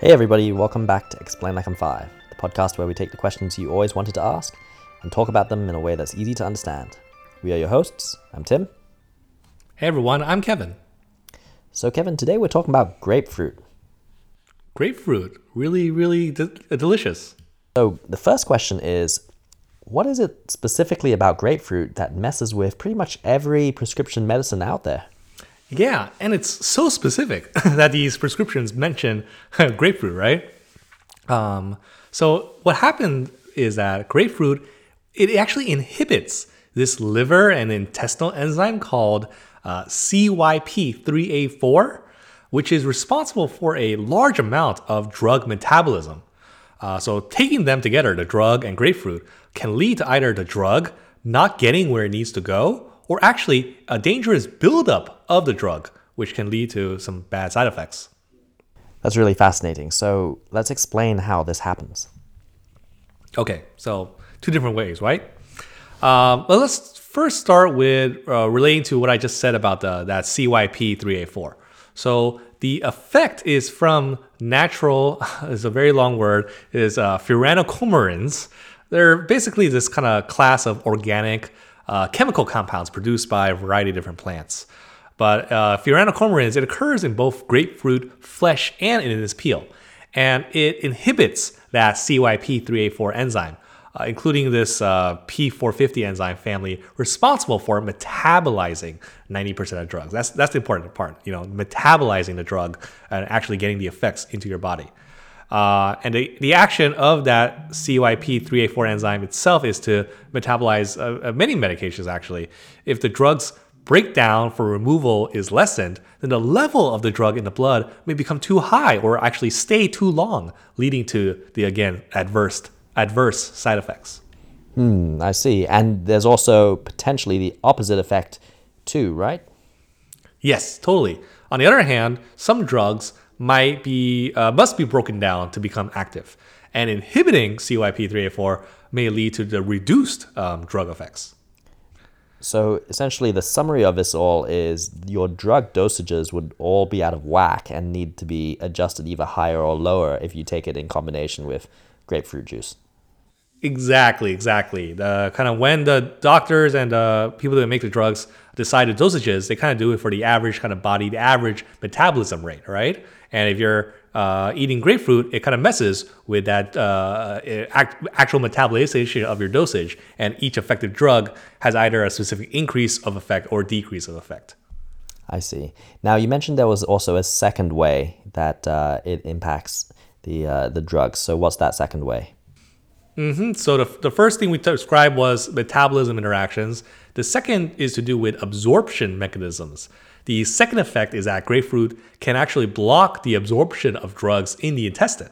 Hey everybody, welcome back to Explain Like I'm Five, the podcast where we take the questions you always wanted to ask and talk about them in a way that's easy to understand. We are your hosts. I'm Tim. Hey everyone, I'm Kevin. So, Kevin, today we're talking about grapefruit. Grapefruit, really, really de- uh, delicious. So, the first question is what is it specifically about grapefruit that messes with pretty much every prescription medicine out there? Yeah, and it's so specific that these prescriptions mention grapefruit, right? Um, so what happened is that grapefruit it actually inhibits this liver and intestinal enzyme called uh, CYP3A4, which is responsible for a large amount of drug metabolism. Uh, so taking them together, the drug and grapefruit, can lead to either the drug not getting where it needs to go, or actually a dangerous buildup of the drug, which can lead to some bad side effects. That's really fascinating. So let's explain how this happens. Okay, so two different ways, right? Um, but let's first start with uh, relating to what I just said about the, that CYP3A4. So the effect is from natural, it's a very long word, is uh, furanocoumarins. They're basically this kind of class of organic uh, chemical compounds produced by a variety of different plants. But uh, it occurs in both grapefruit flesh and in its peel. And it inhibits that CYP3A4 enzyme, uh, including this uh, P450 enzyme family responsible for metabolizing 90% of drugs. That's, that's the important part, you know, metabolizing the drug and actually getting the effects into your body. Uh, and the, the action of that CYP3A4 enzyme itself is to metabolize uh, uh, many medications, actually. If the drug's breakdown for removal is lessened, then the level of the drug in the blood may become too high or actually stay too long, leading to the, again, adverse, adverse side effects. Hmm, I see. And there's also potentially the opposite effect, too, right? Yes, totally. On the other hand, some drugs might be uh, must be broken down to become active, and inhibiting CYP3A4 may lead to the reduced um, drug effects. So essentially, the summary of this all is your drug dosages would all be out of whack and need to be adjusted either higher or lower if you take it in combination with grapefruit juice. Exactly, exactly. The kind of when the doctors and the people that make the drugs decide the dosages, they kind of do it for the average kind of body, the average metabolism rate, right? And if you're uh, eating grapefruit, it kind of messes with that uh, act, actual metabolization of your dosage. And each effective drug has either a specific increase of effect or decrease of effect. I see. Now you mentioned there was also a second way that uh, it impacts the uh, the drugs. So what's that second way? Mm-hmm. So the, the first thing we described was metabolism interactions. The second is to do with absorption mechanisms. The second effect is that grapefruit can actually block the absorption of drugs in the intestine.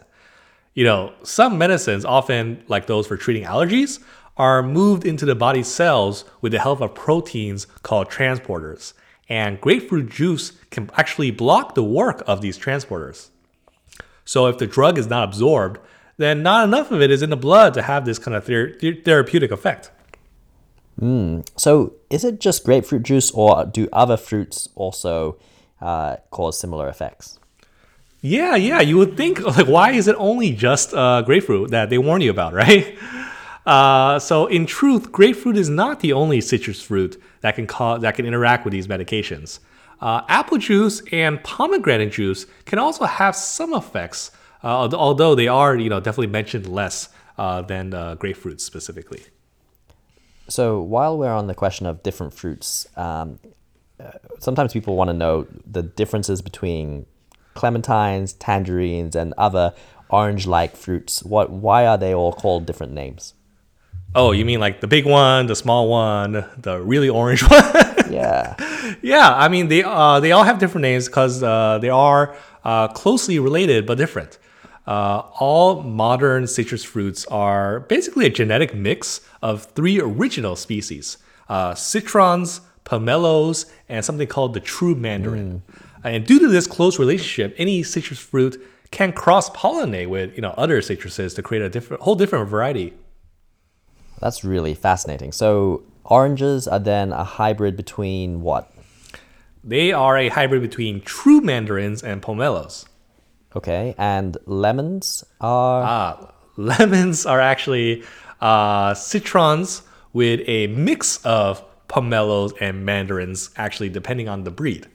You know, some medicines, often like those for treating allergies, are moved into the body's cells with the help of proteins called transporters. And grapefruit juice can actually block the work of these transporters. So if the drug is not absorbed, then not enough of it is in the blood to have this kind of ther- therapeutic effect. Mm. So, is it just grapefruit juice, or do other fruits also uh, cause similar effects? Yeah, yeah. You would think, like, why is it only just uh, grapefruit that they warn you about, right? Uh, so, in truth, grapefruit is not the only citrus fruit that can cause that can interact with these medications. Uh, apple juice and pomegranate juice can also have some effects uh, although they are, you know, definitely mentioned less uh, than uh, grapefruit specifically. So while we're on the question of different fruits, um, uh, sometimes people want to know the differences between clementines, tangerines, and other orange-like fruits. What? Why are they all called different names? Oh, you mean like the big one, the small one, the really orange one? yeah. Yeah, I mean they uh, they all have different names because uh, they are uh, closely related but different. Uh, all modern citrus fruits are basically a genetic mix of three original species uh, citrons, pomelos, and something called the true mandarin. Mm. And due to this close relationship, any citrus fruit can cross pollinate with you know other citruses to create a different whole different variety. That's really fascinating. So oranges are then a hybrid between what? They are a hybrid between true mandarins and pomelos. Okay, and lemons are. Ah, lemons are actually uh, citrons with a mix of pomelos and mandarins, actually, depending on the breed.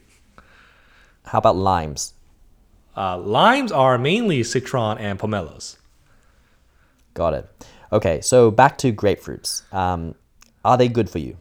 How about limes? Uh, limes are mainly citron and pomelos. Got it. Okay, so back to grapefruits. Um, are they good for you?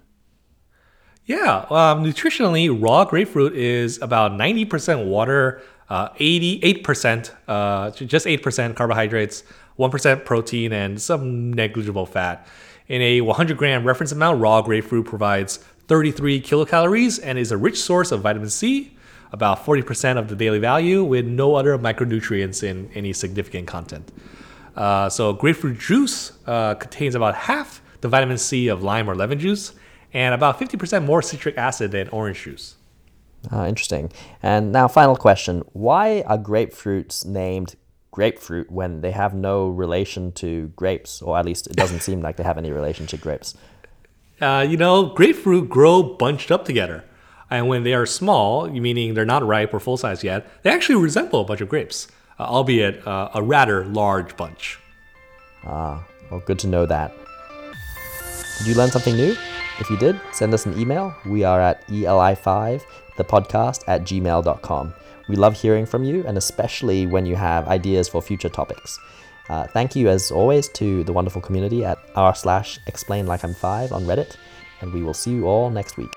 Yeah, um, nutritionally, raw grapefruit is about 90% water, uh, 88%, uh, just 8% carbohydrates, 1% protein, and some negligible fat. In a 100 gram reference amount, raw grapefruit provides 33 kilocalories and is a rich source of vitamin C, about 40% of the daily value, with no other micronutrients in any significant content. Uh, so, grapefruit juice uh, contains about half the vitamin C of lime or lemon juice and about 50% more citric acid than orange juice. Ah, interesting. And now, final question Why are grapefruits named grapefruit when they have no relation to grapes? Or at least it doesn't seem like they have any relation to grapes. Uh, you know, grapefruit grow bunched up together. And when they are small, meaning they're not ripe or full size yet, they actually resemble a bunch of grapes, uh, albeit uh, a rather large bunch. Ah, well, good to know that. Did you learn something new? If you did, send us an email. We are at eli5, the podcast at gmail.com. We love hearing from you, and especially when you have ideas for future topics. Uh, thank you, as always, to the wonderful community at r slash explain like I'm five on Reddit, and we will see you all next week.